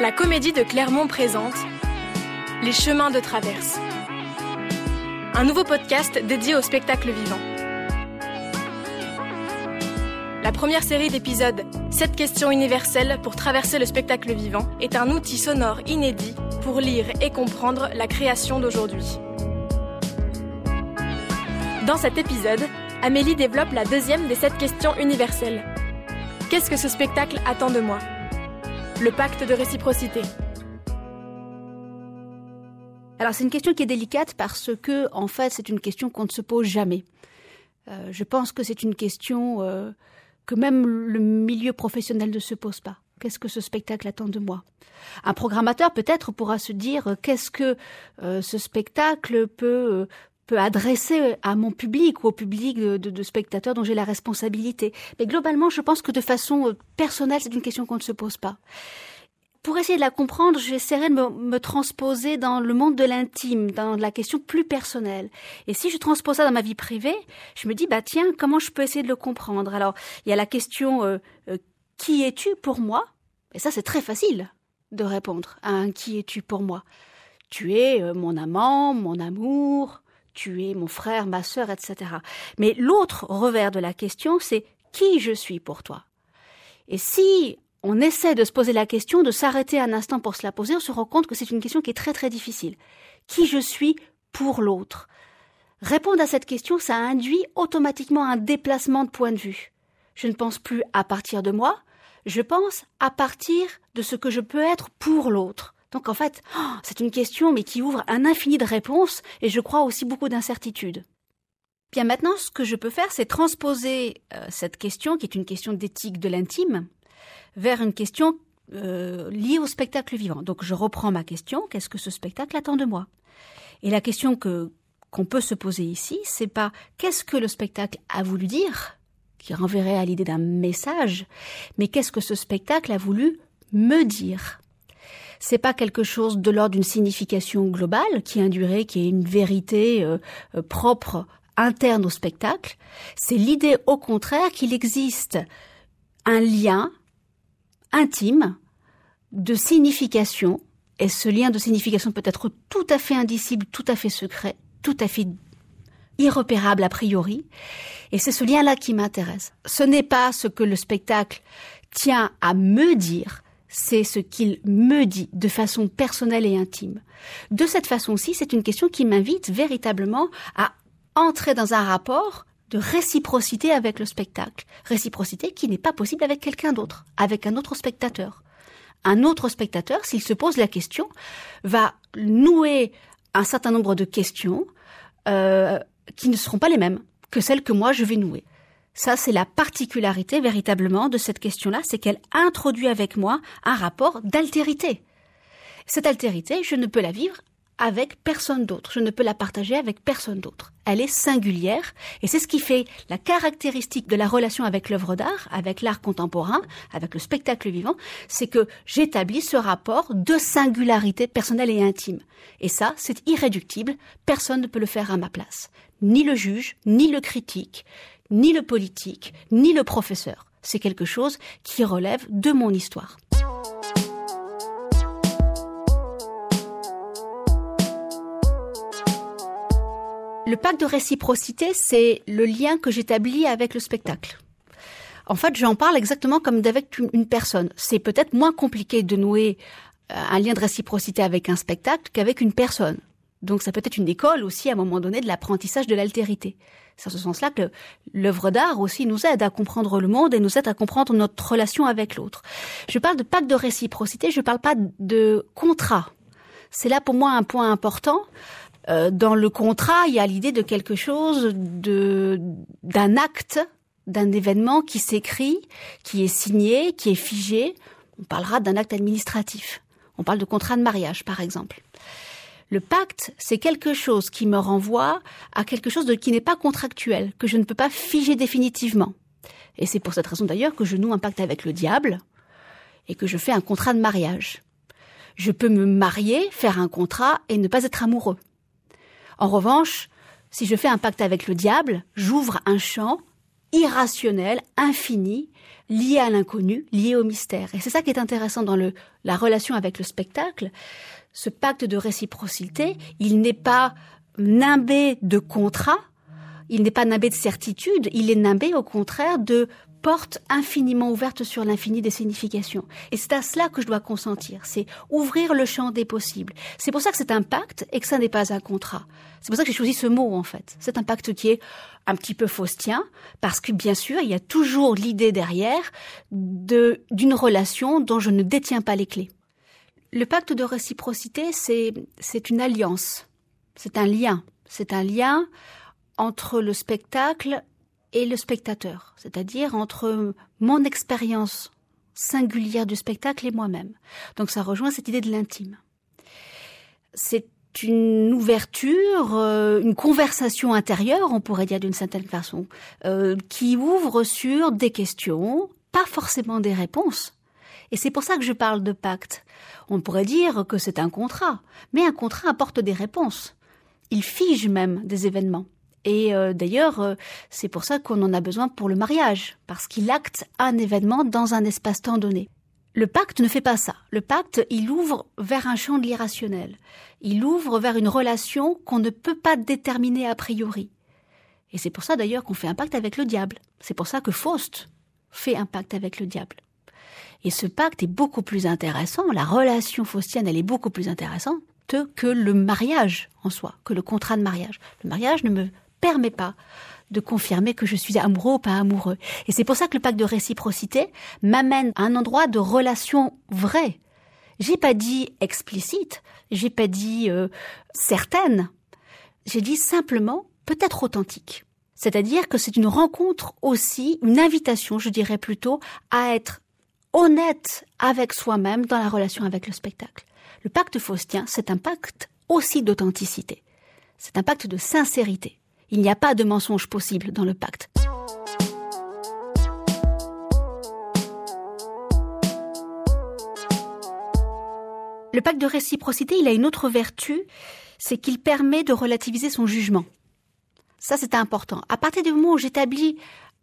La comédie de Clermont présente Les chemins de traverse. Un nouveau podcast dédié au spectacle vivant. La première série d'épisodes 7 questions universelles pour traverser le spectacle vivant est un outil sonore inédit pour lire et comprendre la création d'aujourd'hui. Dans cet épisode, Amélie développe la deuxième des 7 questions universelles. Qu'est-ce que ce spectacle attend de moi? Le pacte de réciprocité. Alors c'est une question qui est délicate parce que en fait c'est une question qu'on ne se pose jamais. Euh, je pense que c'est une question euh, que même le milieu professionnel ne se pose pas. Qu'est-ce que ce spectacle attend de moi? Un programmateur peut-être pourra se dire euh, qu'est-ce que ce spectacle peut peut adresser à mon public ou au public de, spectateurs dont j'ai la responsabilité. Mais globalement, je pense que de façon personnelle, c'est une question qu'on ne se pose pas pour essayer de la comprendre, j'essaierai de me, transposer dans le monde de l'intime, dans la question plus personnelle. Et si je transpose ça dans ma vie privée, je me dis, bah tiens, comment je peux essayer de le comprendre? Alors, il y a la question, euh, euh, qui es-tu pour moi? Et ça, c'est très facile de répondre à un qui es-tu pour moi? Tu es euh, mon amant, mon amour, tu es mon frère, ma sœur, etc. Mais l'autre revers de la question, c'est qui je suis pour toi? Et si on essaie de se poser la question, de s'arrêter un instant pour se la poser, on se rend compte que c'est une question qui est très très difficile. Qui je suis pour l'autre? Répondre à cette question, ça induit automatiquement un déplacement de point de vue. Je ne pense plus à partir de moi, je pense à partir de ce que je peux être pour l'autre. Donc en fait, oh, c'est une question mais qui ouvre un infini de réponses et je crois aussi beaucoup d'incertitudes. Bien maintenant, ce que je peux faire, c'est transposer euh, cette question, qui est une question d'éthique de l'intime, vers une question euh, liée au spectacle vivant. Donc je reprends ma question, qu'est-ce que ce spectacle attend de moi? Et la question que qu'on peut se poser ici, c'est pas qu'est-ce que le spectacle a voulu dire, qui renverrait à l'idée d'un message, mais qu'est-ce que ce spectacle a voulu me dire? C'est pas quelque chose de l'ordre d'une signification globale qui induirait qui est une vérité euh, euh, propre interne au spectacle. C'est l'idée au contraire qu'il existe un lien intime de signification, et ce lien de signification peut être tout à fait indicible, tout à fait secret, tout à fait irrepérable a priori, et c'est ce lien-là qui m'intéresse. Ce n'est pas ce que le spectacle tient à me dire, c'est ce qu'il me dit de façon personnelle et intime. De cette façon-ci, c'est une question qui m'invite véritablement à entrer dans un rapport de réciprocité avec le spectacle. Réciprocité qui n'est pas possible avec quelqu'un d'autre, avec un autre spectateur. Un autre spectateur, s'il se pose la question, va nouer un certain nombre de questions euh, qui ne seront pas les mêmes que celles que moi je vais nouer. Ça, c'est la particularité véritablement de cette question-là, c'est qu'elle introduit avec moi un rapport d'altérité. Cette altérité, je ne peux la vivre avec personne d'autre. Je ne peux la partager avec personne d'autre. Elle est singulière et c'est ce qui fait la caractéristique de la relation avec l'œuvre d'art, avec l'art contemporain, avec le spectacle vivant, c'est que j'établis ce rapport de singularité personnelle et intime. Et ça, c'est irréductible. Personne ne peut le faire à ma place. Ni le juge, ni le critique, ni le politique, ni le professeur. C'est quelque chose qui relève de mon histoire. Le pacte de réciprocité, c'est le lien que j'établis avec le spectacle. En fait, j'en parle exactement comme d'avec une personne. C'est peut-être moins compliqué de nouer euh, un lien de réciprocité avec un spectacle qu'avec une personne. Donc ça peut être une école aussi à un moment donné de l'apprentissage de l'altérité. C'est en ce sens-là que l'œuvre d'art aussi nous aide à comprendre le monde et nous aide à comprendre notre relation avec l'autre. Je parle de pacte de réciprocité, je ne parle pas de contrat. C'est là pour moi un point important euh, dans le contrat, il y a l'idée de quelque chose, de d'un acte, d'un événement qui s'écrit, qui est signé, qui est figé. On parlera d'un acte administratif. On parle de contrat de mariage, par exemple. Le pacte, c'est quelque chose qui me renvoie à quelque chose de, qui n'est pas contractuel, que je ne peux pas figer définitivement. Et c'est pour cette raison d'ailleurs que je noue un pacte avec le diable et que je fais un contrat de mariage. Je peux me marier, faire un contrat et ne pas être amoureux. En revanche, si je fais un pacte avec le diable, j'ouvre un champ irrationnel, infini, lié à l'inconnu, lié au mystère. Et c'est ça qui est intéressant dans le, la relation avec le spectacle. Ce pacte de réciprocité, il n'est pas nimbé de contrat, il n'est pas nimbé de certitude, il est nimbé au contraire de porte infiniment ouverte sur l'infini des significations. Et c'est à cela que je dois consentir, c'est ouvrir le champ des possibles. C'est pour ça que c'est un pacte et que ça n'est pas un contrat. C'est pour ça que j'ai choisi ce mot en fait. C'est un pacte qui est un petit peu faustien parce que bien sûr, il y a toujours l'idée derrière de d'une relation dont je ne détiens pas les clés. Le pacte de réciprocité, c'est une alliance. C'est un lien. C'est un lien entre le spectacle et le spectateur, c'est-à-dire entre mon expérience singulière du spectacle et moi-même. Donc ça rejoint cette idée de l'intime. C'est une ouverture, euh, une conversation intérieure, on pourrait dire d'une certaine façon, euh, qui ouvre sur des questions, pas forcément des réponses. Et c'est pour ça que je parle de pacte. On pourrait dire que c'est un contrat, mais un contrat apporte des réponses. Il fige même des événements. Et euh, d'ailleurs, euh, c'est pour ça qu'on en a besoin pour le mariage, parce qu'il acte un événement dans un espace-temps donné. Le pacte ne fait pas ça. Le pacte, il ouvre vers un champ de l'irrationnel. Il ouvre vers une relation qu'on ne peut pas déterminer a priori. Et c'est pour ça d'ailleurs qu'on fait un pacte avec le diable. C'est pour ça que Faust fait un pacte avec le diable. Et ce pacte est beaucoup plus intéressant, la relation faustienne, elle est beaucoup plus intéressante que le mariage en soi, que le contrat de mariage. Le mariage ne me permet pas de confirmer que je suis amoureux ou pas amoureux. Et c'est pour ça que le pacte de réciprocité m'amène à un endroit de relation vraie. J'ai pas dit explicite, j'ai pas dit euh, certaine, j'ai dit simplement peut-être authentique. C'est-à-dire que c'est une rencontre aussi, une invitation, je dirais plutôt, à être honnête avec soi-même dans la relation avec le spectacle. Le pacte faustien, c'est un pacte aussi d'authenticité. C'est un pacte de sincérité. Il n'y a pas de mensonge possible dans le pacte. Le pacte de réciprocité, il a une autre vertu, c'est qu'il permet de relativiser son jugement. Ça, c'est important. À partir du moment où j'établis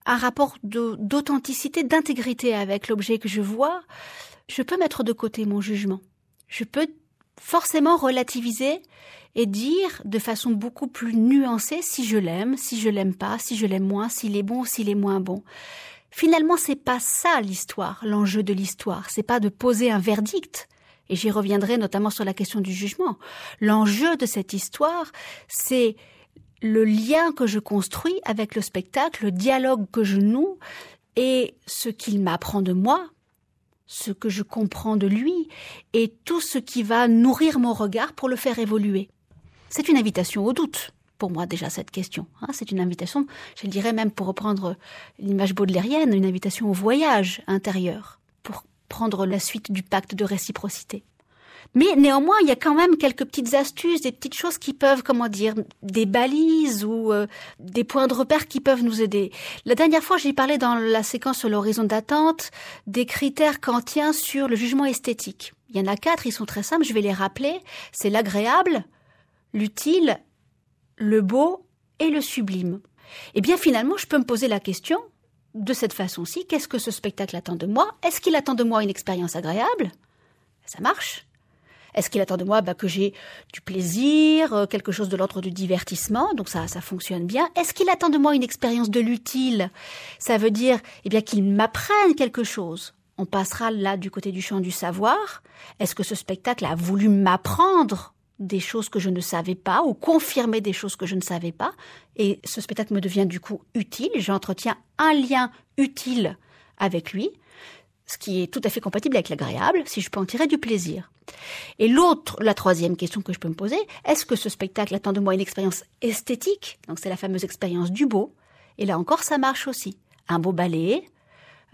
un rapport d'authenticité, d'intégrité avec l'objet que je vois, je peux mettre de côté mon jugement. Je peux forcément relativiser et dire de façon beaucoup plus nuancée si je l'aime, si je l'aime pas, si je l'aime moins, s'il est bon s'il est moins bon. Finalement, c'est pas ça l'histoire, l'enjeu de l'histoire. C'est pas de poser un verdict. Et j'y reviendrai notamment sur la question du jugement. L'enjeu de cette histoire, c'est le lien que je construis avec le spectacle, le dialogue que je noue et ce qu'il m'apprend de moi, ce que je comprends de lui et tout ce qui va nourrir mon regard pour le faire évoluer. C'est une invitation au doute, pour moi déjà cette question. Hein. c'est une invitation, je dirais même pour reprendre l'image baudelairienne, une invitation au voyage intérieur, pour prendre la suite du pacte de réciprocité. Mais néanmoins, il y a quand même quelques petites astuces, des petites choses qui peuvent, comment dire, des balises ou euh, des points de repère qui peuvent nous aider. La dernière fois, j'ai parlé dans la séquence sur l'horizon d'attente des critères kantiens sur le jugement esthétique. Il y en a quatre, ils sont très simples, je vais les rappeler. C'est l'agréable, l'utile, le beau et le sublime. Eh bien, finalement, je peux me poser la question de cette façon-ci. Qu'est-ce que ce spectacle attend de moi? Est-ce qu'il attend de moi une expérience agréable? Ça marche? Est-ce qu'il attend de moi? Bah, que j'ai du plaisir, euh, quelque chose de l'ordre du divertissement Donc ça, ça fonctionne bien. Est-ce qu'il attend de moi une expérience de l'utile? Ça veut dire eh bien qu'il m'apprenne quelque chose. On passera là du côté du champ du savoir. Est-ce que ce spectacle a voulu m'apprendre des choses que je ne savais pas ou confirmer des choses que je ne savais pas? Et ce spectacle me devient du coup utile. J'entretiens un lien utile avec lui, ce qui est tout à fait compatible avec l'agréable, si je peux en tirer du plaisir. Et l'autre, la troisième question que je peux me poser, est-ce que ce spectacle attend de moi une expérience esthétique? Donc c'est la fameuse expérience du beau. Et là encore, ça marche aussi. Un beau ballet,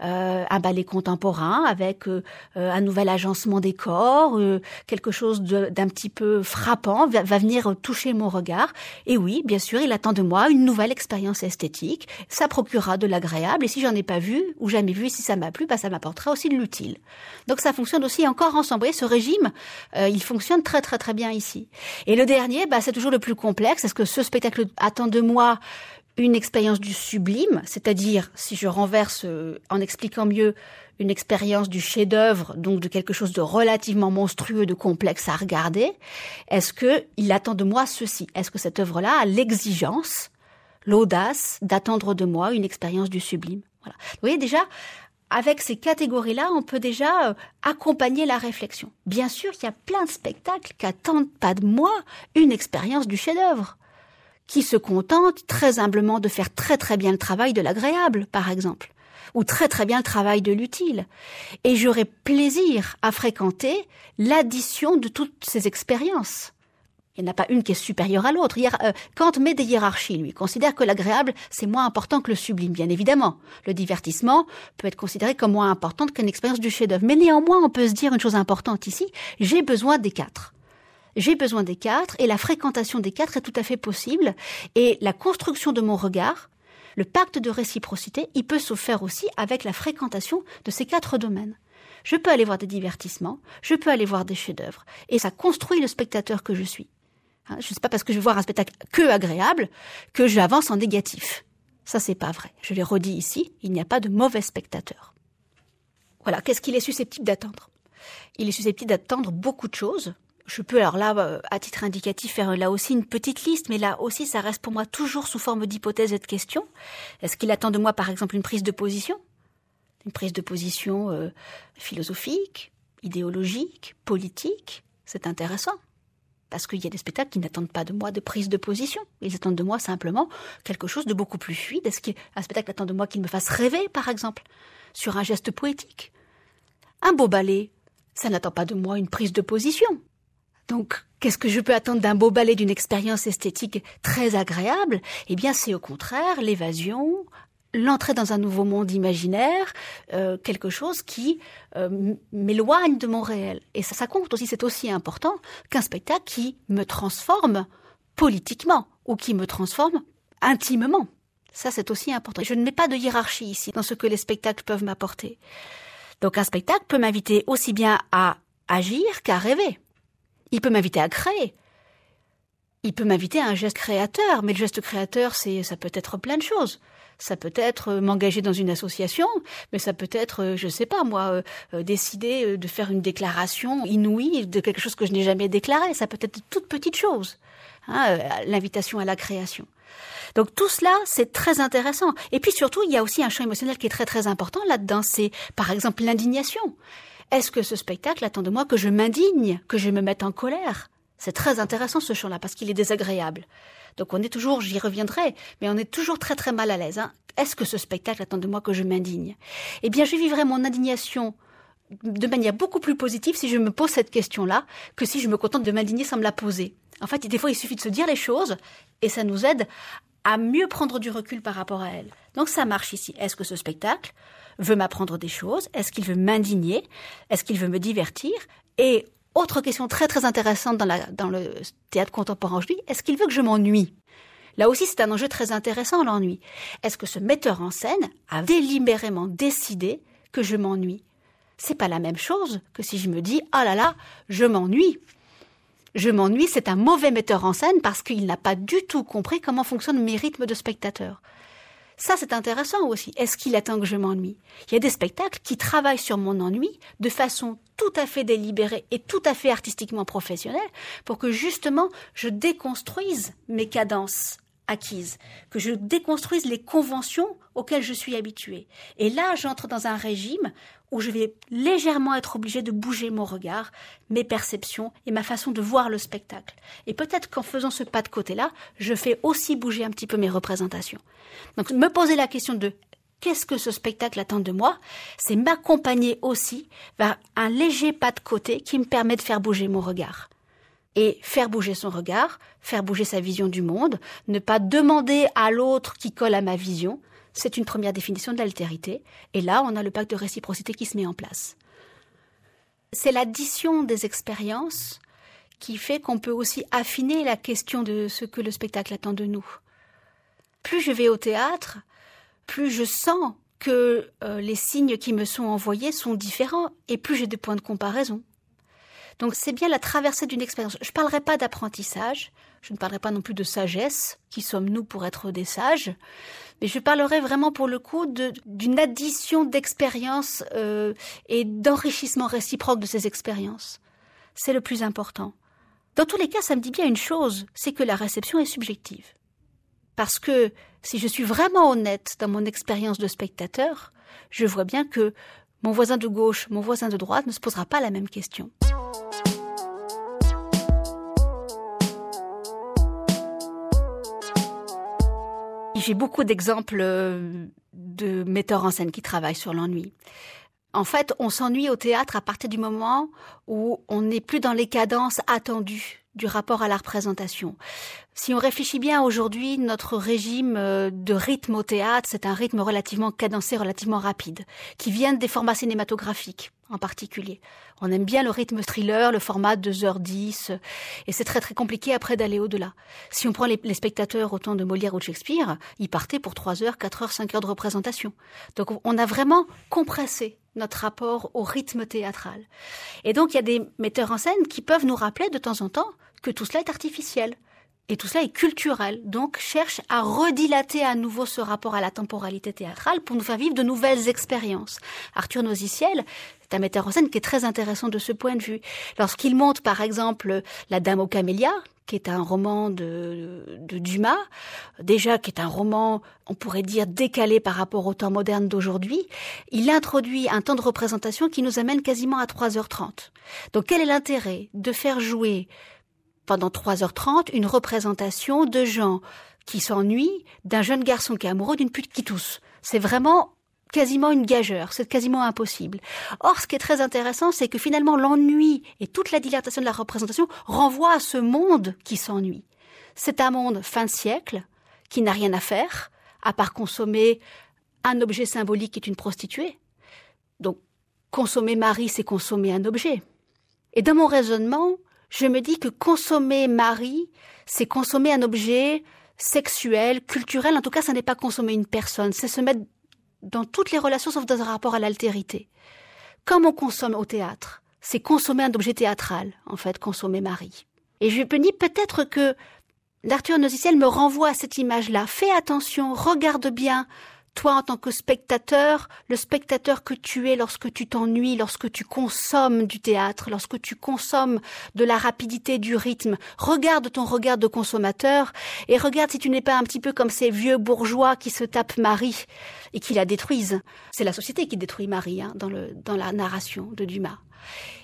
un ballet contemporain avec euh, euh, un nouvel agencement des corps, quelque chose d'un petit peu frappant va, va, venir toucher mon regard. Et oui, bien sûr, il attend de moi une nouvelle expérience esthétique. Ça procurera de l'agréable. Et si j'en ai pas vu ou jamais vu, si ça m'a plu, bah, ça m'apportera aussi de l'utile. Donc ça fonctionne aussi encore ensemble. Voyez, ce régime, il fonctionne très très très bien ici. Et le dernier, bah, c'est toujours le plus complexe. Est-ce que ce spectacle attend de moi une expérience du sublime, c'est-à-dire, si je renverse euh, en expliquant mieux, une expérience du chef-d'œuvre, donc de quelque chose de relativement monstrueux, de complexe à regarder, est-ce que il attend de moi ceci? Est-ce que cette œuvre-là a l'exigence, l'audace d'attendre de moi une expérience du sublime? Voilà. Vous voyez déjà, avec ces catégories-là, on peut déjà euh, accompagner la réflexion. Bien sûr, il y a plein de spectacles qui attendent pas de moi une expérience du chef-d'œuvre qui se contente très humblement de faire très très bien le travail de l'agréable, par exemple, ou très très bien le travail de l'utile. Et j'aurais plaisir à fréquenter l'addition de toutes ces expériences. Il n'y en a pas une qui est supérieure à l'autre. Euh, Kant met des hiérarchies, lui. considère que l'agréable, c'est moins important que le sublime, bien évidemment. Le divertissement peut être considéré comme moins important qu'une expérience du chef-d'œuvre. Mais néanmoins, on peut se dire une chose importante ici. J'ai besoin des quatre j'ai besoin des quatre et la fréquentation des quatre est tout à fait possible et la construction de mon regard, le pacte de réciprocité, il peut se faire aussi avec la fréquentation de ces quatre domaines. Je peux aller voir des divertissements, je peux aller voir des chefs-d'œuvre et ça construit le spectateur que je suis. Hein, je ne sais pas parce que je vais voir un spectacle que agréable que j'avance en négatif. Ça, c'est pas vrai. Je l'ai redit ici, il n'y a pas de mauvais spectateur. Voilà, qu'est-ce qu'il est susceptible d'attendre? Il est susceptible d'attendre beaucoup de choses, je peux alors là, euh, à titre indicatif, faire là aussi une petite liste, mais là aussi, ça reste pour moi toujours sous forme d'hypothèse et de question. Est-ce qu'il attend de moi, par exemple, une prise de position? Une prise de position euh, philosophique, idéologique, politique? C'est intéressant. Parce qu'il y a des spectacles qui n'attendent pas de moi de prise de position. Ils attendent de moi simplement quelque chose de beaucoup plus fluide. Est-ce qu'un spectacle attend de moi qu'il me fasse rêver, par exemple, sur un geste poétique? Un beau ballet, ça n'attend pas de moi une prise de position. Donc, qu'est-ce que je peux attendre d'un beau ballet, d'une expérience esthétique très agréable? Eh bien, c'est au contraire l'évasion, l'entrée dans un nouveau monde imaginaire, euh, quelque chose qui euh, m'éloigne de mon réel. Et ça, ça compte aussi, c'est aussi important qu'un spectacle qui me transforme politiquement ou qui me transforme intimement. Ça, c'est aussi important. Je ne mets pas de hiérarchie ici dans ce que les spectacles peuvent m'apporter. Donc un spectacle peut m'inviter aussi bien à agir qu'à rêver. Il peut m'inviter à créer. Il peut m'inviter à un geste créateur, mais le geste créateur, c'est, ça peut être plein de choses. Ça peut être euh, m'engager dans une association, mais ça peut être, euh, je sais pas moi, euh, décider de faire une déclaration inouïe de quelque chose que je n'ai jamais déclaré. Ça peut être de toutes petites choses. Hein, l'invitation à la création. Donc tout cela, c'est très intéressant. Et puis surtout, il y a aussi un champ émotionnel qui est très très important là-dedans. C'est par exemple l'indignation. Est-ce que ce spectacle attend de moi que je m'indigne, que je me mette en colère? C'est très intéressant ce champ-là parce qu'il est désagréable. Donc on est toujours, j'y reviendrai, mais on est toujours très très mal à l'aise. Hein. Est-ce que ce spectacle attend de moi que je m'indigne? Eh bien, je vivrai mon indignation de manière beaucoup plus positive si je me pose cette question-là que si je me contente de m'indigner sans me la poser. En fait, des fois, il suffit de se dire les choses et ça nous aide à mieux prendre du recul par rapport à elles. Donc ça marche ici. Est-ce que ce spectacle veut m'apprendre des choses Est-ce qu'il veut m'indigner Est-ce qu'il veut me divertir Et autre question très très intéressante dans, le théâtre contemporain aujourd'hui, est-ce qu'il veut que je m'ennuie? Là aussi, c'est un enjeu très intéressant, l'ennui. Est-ce que ce metteur en scène a délibérément décidé que je m'ennuie? C'est pas la même chose que si je me dis, ah là là, je m'ennuie. Je m'ennuie, c'est un mauvais metteur en scène parce qu'il n'a pas du tout compris comment fonctionnent mes rythmes de spectateur. Ça, c'est intéressant aussi. Est-ce qu'il attend que je m'ennuie? Il y a des spectacles qui travaillent sur mon ennui de façon tout à fait délibérée et tout à fait artistiquement professionnelle pour que justement je déconstruise mes cadences acquises, que je déconstruise les conventions auxquelles je suis habituée. Et là, j'entre dans un régime où je vais légèrement être obligée de bouger mon regard, mes perceptions et ma façon de voir le spectacle. Et peut-être qu'en faisant ce pas de côté-là, je fais aussi bouger un petit peu mes représentations. Donc me poser la question de qu'est-ce que ce spectacle attend de moi, c'est m'accompagner aussi vers un léger pas de côté qui me permet de faire bouger mon regard. Et faire bouger son regard, faire bouger sa vision du monde, ne pas demander à l'autre qui colle à ma vision, c'est une première définition de l'altérité. Et là, on a le pacte de réciprocité qui se met en place. C'est l'addition des expériences qui fait qu'on peut aussi affiner la question de ce que le spectacle attend de nous. Plus je vais au théâtre, plus je sens que euh, les signes qui me sont envoyés sont différents et plus j'ai des points de comparaison. Donc c'est bien la traversée d'une expérience. Je ne parlerai pas d'apprentissage, je ne parlerai pas non plus de sagesse, qui sommes-nous pour être des sages, mais je parlerai vraiment pour le coup d'une addition d'expériences euh, et d'enrichissement réciproque de ces expériences. C'est le plus important. Dans tous les cas, ça me dit bien une chose, c'est que la réception est subjective. Parce que si je suis vraiment honnête dans mon expérience de spectateur, je vois bien que mon voisin de gauche, mon voisin de droite ne se posera pas la même question. J'ai beaucoup d'exemples euh, de metteurs en scène qui travaillent sur l'ennui. En fait, on s'ennuie au théâtre à partir du moment où on n'est plus dans les cadences attendues du rapport à la représentation. Si on réfléchit bien aujourd'hui, notre régime euh, de rythme au théâtre, c'est un rythme relativement cadencé, relativement rapide, qui vient des formats cinématographiques en particulier. On aime bien le rythme thriller, le format 2h10, et c'est très très compliqué après d'aller au-delà. Si on prend les, spectateurs au temps de Molière ou de Shakespeare, ils partaient pour 3 heures, 4 heures, 5 heures de représentation. Donc on a vraiment compressé notre rapport au rythme théâtral. Et donc il y a des metteurs en scène qui peuvent nous rappeler de temps en temps que tout cela est artificiel. Et tout cela est culturel, donc cherche à redilater à nouveau ce rapport à la temporalité théâtrale pour nous faire vivre de nouvelles expériences. Arthur Nosiciel est un metteur en scène qui est très intéressant de ce point de vue. Lorsqu'il monte par exemple La Dame aux Camélias, qui est un roman de, de, Dumas, déjà qui est un roman, on pourrait dire, décalé par rapport au temps moderne d'aujourd'hui, il introduit un temps de représentation qui nous amène quasiment à 3h30. Donc quel est l'intérêt de faire jouer pendant 3h30 une représentation de gens qui s'ennuient d'un jeune garçon qui est amoureux d'une pute qui tousse? C'est vraiment quasiment une gageure, c'est quasiment impossible. Or, ce qui est très intéressant, c'est que finalement l'ennui et toute la dilatation de la représentation renvoient à ce monde qui s'ennuie. C'est un monde fin de siècle, qui n'a rien à faire, à part consommer un objet symbolique qui est une prostituée. Donc, consommer Marie, c'est consommer un objet. Et dans mon raisonnement, je me dis que consommer Marie, c'est consommer un objet sexuel, culturel, en tout cas, ça n'est pas consommer une personne, c'est se mettre dans toutes les relations sauf dans un rapport à l'altérité. Comme on consomme au théâtre, c'est consommer un objet théâtral, en fait, consommer Marie. Et je me dis peut-être que l'Arthur Nosiciel me renvoie à cette image-là. Fais attention, regarde bien toi en tant que spectateur, le spectateur que tu es lorsque tu t'ennuies, lorsque tu consommes du théâtre, lorsque tu consommes de la rapidité du rythme, regarde ton regard de consommateur et regarde si tu n'es pas un petit peu comme ces vieux bourgeois qui se tapent Marie et qui la détruisent. C'est la société qui détruit Marie hein, dans, le, dans la narration de Dumas.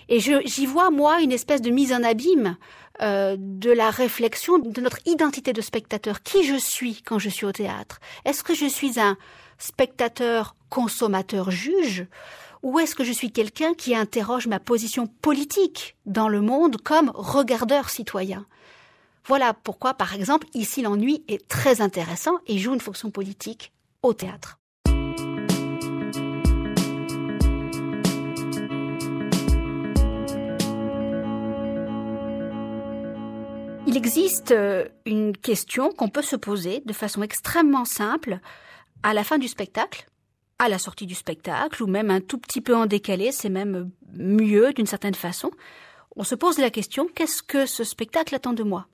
Et j'y vois, moi, une espèce de mise en abîme euh, de la réflexion de notre identité de spectateur. Qui je suis quand je suis au théâtre? Est-ce que je suis un spectateur consommateur juge? Ou est-ce que je suis quelqu'un qui interroge ma position politique dans le monde comme regardeur citoyen? Voilà pourquoi, par exemple, ici l'ennui est très intéressant et joue une fonction politique au théâtre. Il existe euh, une question qu'on peut se poser de façon extrêmement simple à la fin du spectacle, à la sortie du spectacle, ou même un tout petit peu en décalé, c'est même mieux d'une certaine façon. On se pose la question qu'est-ce que ce spectacle attend de moi?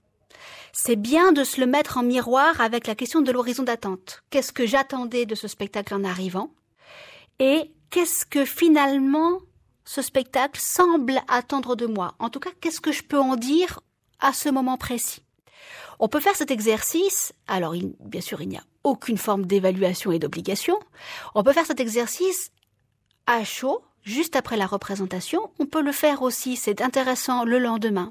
C'est bien de se le mettre en miroir avec la question de l'horizon d'attente. Qu'est-ce que j'attendais de ce spectacle en arrivant? Et qu'est-ce que finalement ce spectacle semble attendre de moi? En tout cas, qu'est-ce que je peux en dire à ce moment précis. On peut faire cet exercice, alors bien sûr il n'y a aucune forme d'évaluation et d'obligation, on peut faire cet exercice à chaud, juste après la représentation, on peut le faire aussi, c'est intéressant, le lendemain.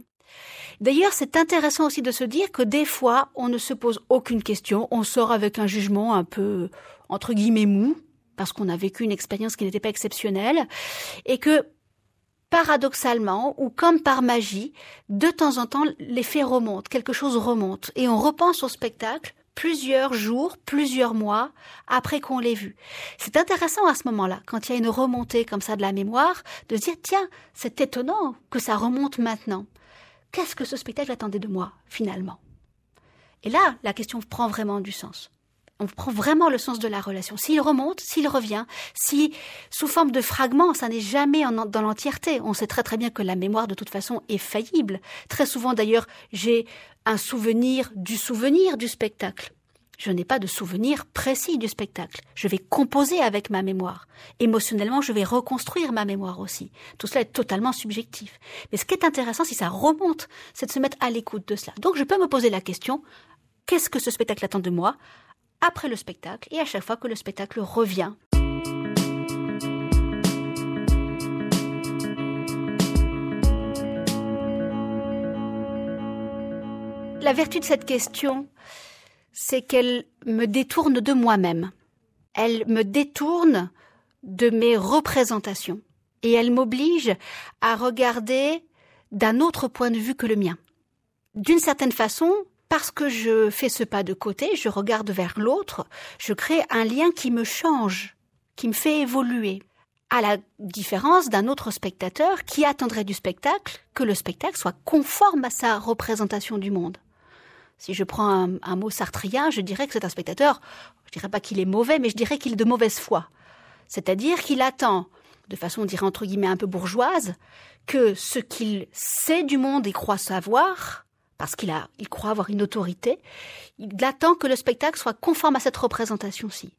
D'ailleurs, c'est intéressant aussi de se dire que des fois, on ne se pose aucune question, on sort avec un jugement un peu, entre guillemets, mou, parce qu'on a vécu une expérience qui n'était pas exceptionnelle, et que paradoxalement ou comme par magie, de temps en temps, l'effet remonte, quelque chose remonte, et on repense au spectacle plusieurs jours, plusieurs mois après qu'on l'ait vu. C'est intéressant à ce moment-là, quand il y a une remontée comme ça de la mémoire, de dire, tiens, c'est étonnant que ça remonte maintenant. Qu'est-ce que ce spectacle attendait de moi, finalement? Et là, la question prend vraiment du sens. On prend vraiment le sens de la relation. S'il remonte, s'il revient, si sous forme de fragments, ça n'est jamais dans l'entièreté. On sait très très bien que la mémoire de toute façon est faillible. Très souvent d'ailleurs, j'ai un souvenir du souvenir du spectacle. Je n'ai pas de souvenir précis du spectacle. Je vais composer avec ma mémoire. Émotionnellement, je vais reconstruire ma mémoire aussi. Tout cela est totalement subjectif. Mais ce qui est intéressant, si ça remonte, c'est de se mettre à l'écoute de cela. Donc je peux me poser la question, qu'est-ce que ce spectacle attend de moi? Après le spectacle et à chaque fois que le spectacle revient. La vertu de cette question, c'est qu'elle me détourne de moi-même. Elle me détourne de mes représentations et elle m'oblige à regarder d'un autre point de vue que le mien. D'une certaine façon, parce que je fais ce pas de côté, je regarde vers l'autre, je crée un lien qui me change, qui me fait évoluer. À la différence d'un autre spectateur qui attendrait du spectacle que le spectacle soit conforme à sa représentation du monde. Si je prends un, mot sartrien, je dirais que c'est un spectateur, je dirais pas qu'il est mauvais, mais je dirais qu'il est de mauvaise foi. C'est-à-dire qu'il attend, de façon, on dirait entre guillemets un peu bourgeoise, que ce qu'il sait du monde et croit savoir parce qu'il a, il croit avoir une autorité, il attend que le spectacle soit conforme à cette représentation-ci.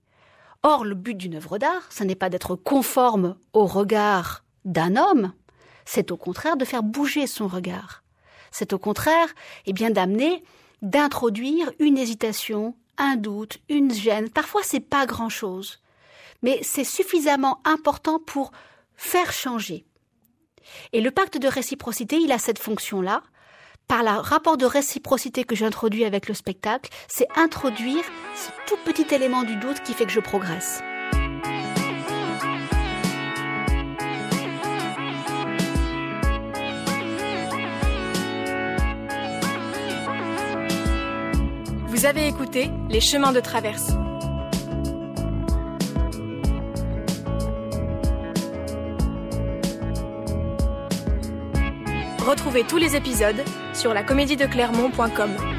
Or, le but d'une œuvre d'art, ce n'est pas d'être conforme au regard d'un homme, c'est au contraire de faire bouger son regard. C'est au contraire, eh bien, d'amener, d'introduire une hésitation, un doute, une gêne. Parfois, c'est pas grand chose. Mais c'est suffisamment important pour faire changer. Et le pacte de réciprocité, il a cette fonction-là, par le rapport de réciprocité que j'introduis avec le spectacle, c'est introduire ce tout petit élément du doute qui fait que je progresse. Vous avez écouté Les chemins de traverse. Retrouvez tous les épisodes sur la comédie de Clermont.com.